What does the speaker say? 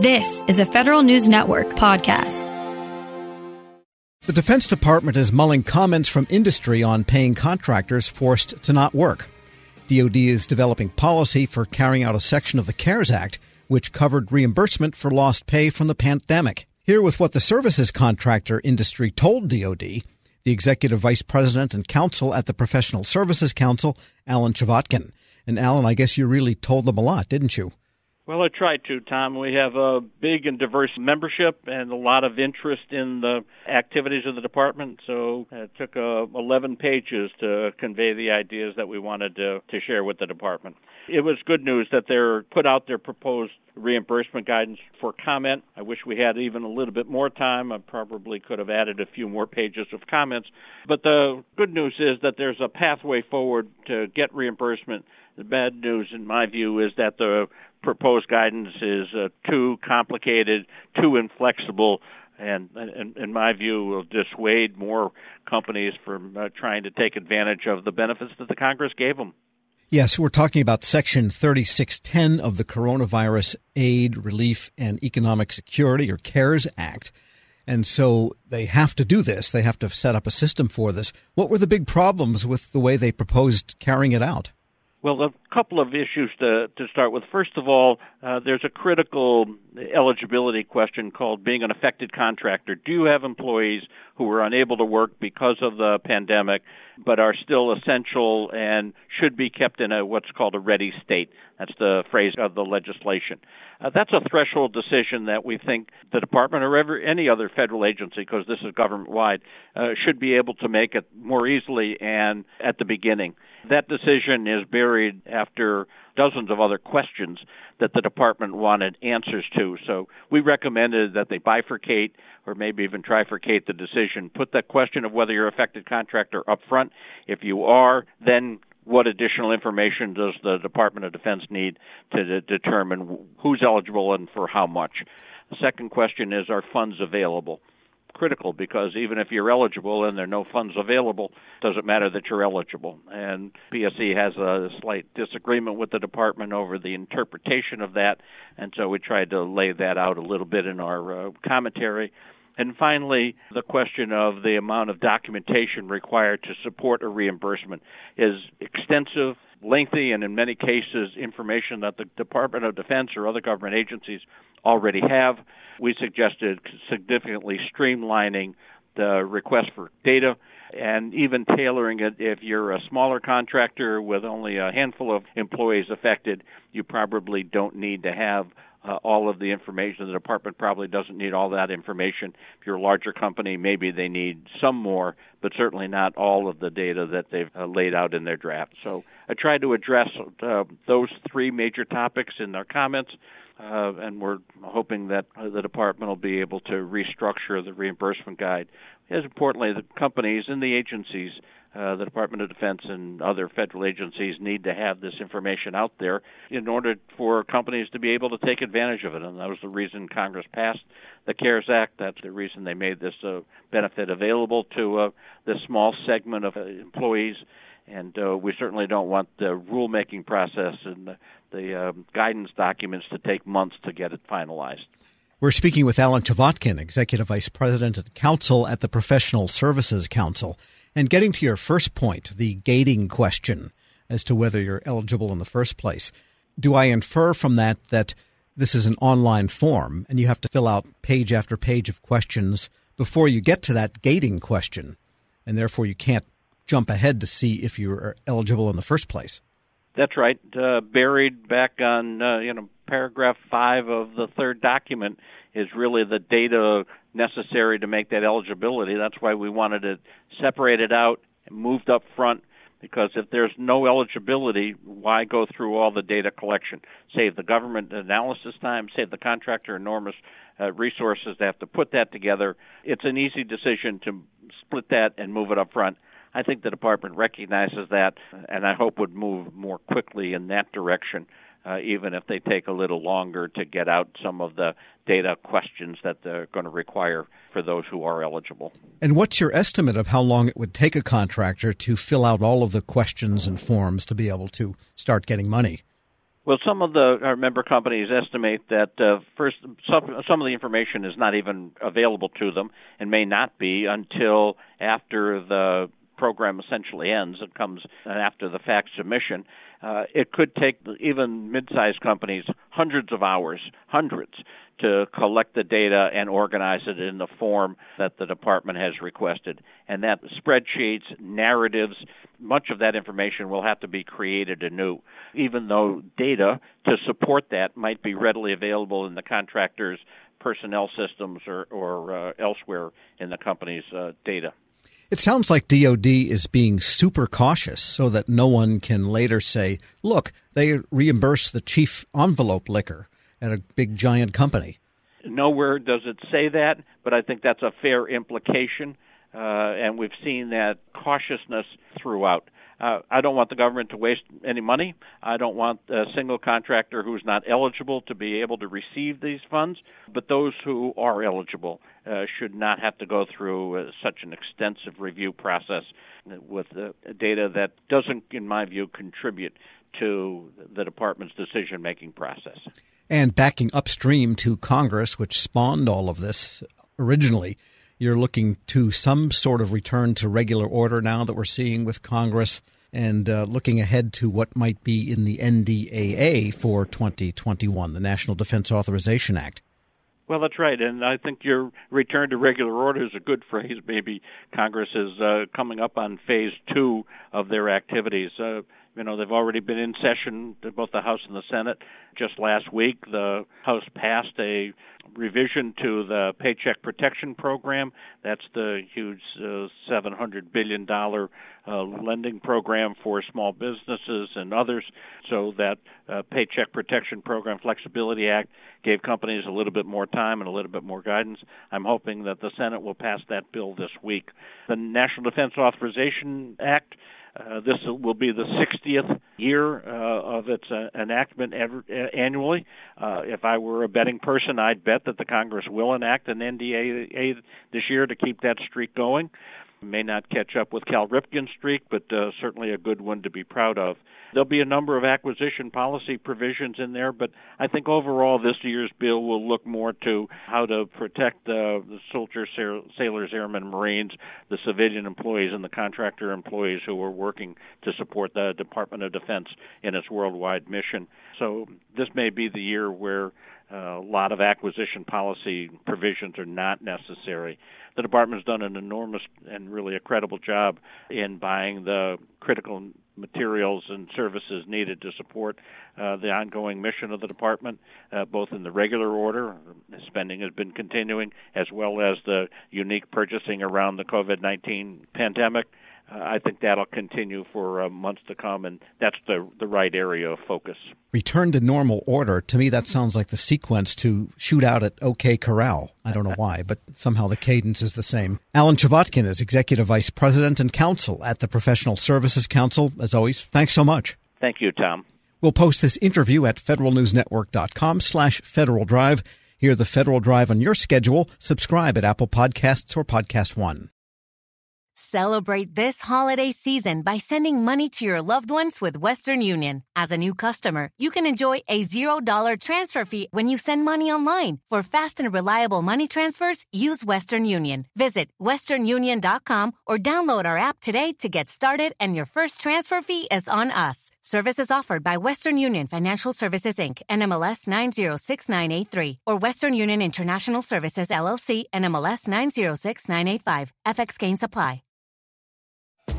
This is a Federal News Network podcast. The Defense Department is mulling comments from industry on paying contractors forced to not work. DoD is developing policy for carrying out a section of the CARES Act, which covered reimbursement for lost pay from the pandemic. Here with what the services contractor industry told DoD, the executive vice president and counsel at the Professional Services Council, Alan Chvotkin. And Alan, I guess you really told them a lot, didn't you? Well, I tried to, Tom. We have a big and diverse membership and a lot of interest in the activities of the department. So it took uh, 11 pages to convey the ideas that we wanted to, to share with the department. It was good news that they're put out their proposed reimbursement guidance for comment. I wish we had even a little bit more time. I probably could have added a few more pages of comments. But the good news is that there's a pathway forward to get reimbursement. The bad news, in my view, is that the proposed guidance is uh, too complicated, too inflexible, and, and in my view, will dissuade more companies from uh, trying to take advantage of the benefits that the Congress gave them. Yes, we're talking about Section 3610 of the Coronavirus Aid, Relief, and Economic Security, or CARES Act. And so they have to do this. They have to set up a system for this. What were the big problems with the way they proposed carrying it out? Well, a couple of issues to, to start with. First of all, uh, there's a critical eligibility question called being an affected contractor. Do you have employees who are unable to work because of the pandemic, but are still essential and should be kept in a what's called a ready state? That's the phrase of the legislation. Uh, that's a threshold decision that we think the department or ever, any other federal agency, because this is government wide, uh, should be able to make it more easily and at the beginning. That decision is buried after dozens of other questions that the department wanted answers to. So we recommended that they bifurcate or maybe even trifurcate the decision. Put that question of whether you're affected contractor up front. If you are, then what additional information does the Department of Defense need to de- determine who's eligible and for how much? The second question is are funds available? Critical because even if you're eligible and there are no funds available, it doesn't matter that you're eligible. And PSC has a slight disagreement with the department over the interpretation of that, and so we tried to lay that out a little bit in our uh, commentary. And finally, the question of the amount of documentation required to support a reimbursement is extensive, lengthy, and in many cases, information that the Department of Defense or other government agencies already have. We suggested significantly streamlining the request for data and even tailoring it if you're a smaller contractor with only a handful of employees affected you probably don't need to have uh, all of the information. The department probably doesn't need all that information. If you're a larger company, maybe they need some more, but certainly not all of the data that they've uh, laid out in their draft. So I tried to address uh, those three major topics in their comments. Uh, and we're hoping that the department will be able to restructure the reimbursement guide. As importantly, the companies and the agencies uh, the Department of Defense and other federal agencies need to have this information out there in order for companies to be able to take advantage of it. And that was the reason Congress passed the CARES Act. That's the reason they made this uh, benefit available to uh, this small segment of uh, employees. And uh, we certainly don't want the rulemaking process and the, the um, guidance documents to take months to get it finalized. We're speaking with Alan Chvotkin, Executive Vice President and Counsel at the Professional Services Council. And getting to your first point, the gating question as to whether you're eligible in the first place, do I infer from that that this is an online form and you have to fill out page after page of questions before you get to that gating question, and therefore you can't jump ahead to see if you're eligible in the first place? That's right. Uh, buried back on uh, you know paragraph five of the third document is really the data necessary to make that eligibility. That's why we wanted to separate it out and moved up front because if there's no eligibility, why go through all the data collection? Save the government analysis time, save the contractor enormous uh, resources to have to put that together. It's an easy decision to split that and move it up front. I think the department recognizes that, and I hope would move more quickly in that direction uh, even if they take a little longer to get out some of the data questions that they're going to require for those who are eligible. And what's your estimate of how long it would take a contractor to fill out all of the questions and forms to be able to start getting money? Well, some of the our member companies estimate that uh, first some some of the information is not even available to them and may not be until after the program essentially ends. It comes after the fact submission. Uh, it could take even mid-sized companies hundreds of hours, hundreds, to collect the data and organize it in the form that the department has requested. And that spreadsheets, narratives, much of that information will have to be created anew, even though data to support that might be readily available in the contractor's personnel systems or, or uh, elsewhere in the company's uh, data. It sounds like DoD is being super cautious so that no one can later say, look, they reimburse the chief envelope licker at a big giant company. Nowhere does it say that, but I think that's a fair implication, uh, and we've seen that cautiousness throughout. Uh, I don't want the government to waste any money. I don't want a single contractor who's not eligible to be able to receive these funds. But those who are eligible uh, should not have to go through uh, such an extensive review process with uh, data that doesn't, in my view, contribute to the department's decision making process. And backing upstream to Congress, which spawned all of this originally, you're looking to some sort of return to regular order now that we're seeing with Congress and uh, looking ahead to what might be in the NDAA for 2021, the National Defense Authorization Act. Well, that's right, and I think your return to regular order is a good phrase. Maybe Congress is uh, coming up on phase two of their activities. Uh, you know, they've already been in session, both the House and the Senate. Just last week, the House passed a revision to the Paycheck Protection Program. That's the huge uh, $700 billion uh, lending program for small businesses and others. So, that uh, Paycheck Protection Program Flexibility Act gave companies a little bit more time and a little bit more guidance. I'm hoping that the Senate will pass that bill this week. The National Defense Authorization Act uh, this will be the 60th year uh, of its uh, enactment ever, uh, annually. Uh, if I were a betting person, I'd bet that the Congress will enact an NDAA this year to keep that streak going. May not catch up with Cal Ripken's streak, but uh, certainly a good one to be proud of. There'll be a number of acquisition policy provisions in there, but I think overall this year's bill will look more to how to protect uh, the soldiers, sailors, airmen, Marines, the civilian employees, and the contractor employees who are working to support the Department of Defense in its worldwide mission. So this may be the year where a lot of acquisition policy provisions are not necessary. The department's done an enormous and really a credible job in buying the critical materials and services needed to support uh, the ongoing mission of the department, uh, both in the regular order, spending has been continuing, as well as the unique purchasing around the COVID 19 pandemic I think that'll continue for uh, months to come, and that's the the right area of focus. Return to normal order. To me, that sounds like the sequence to shoot out at OK Corral. I don't know why, but somehow the cadence is the same. Alan Chvotkin is Executive Vice President and Counsel at the Professional Services Council. As always, thanks so much. Thank you, Tom. We'll post this interview at federalnewsnetwork.com slash Federal Drive. Hear the Federal Drive on your schedule. Subscribe at Apple Podcasts or Podcast One. Celebrate this holiday season by sending money to your loved ones with Western Union. As a new customer, you can enjoy a $0 transfer fee when you send money online. For fast and reliable money transfers, use Western Union. Visit westernunion.com or download our app today to get started and your first transfer fee is on us. Services offered by Western Union Financial Services Inc. NMLS 906983 or Western Union International Services LLC NMLS 906985. FX gains apply.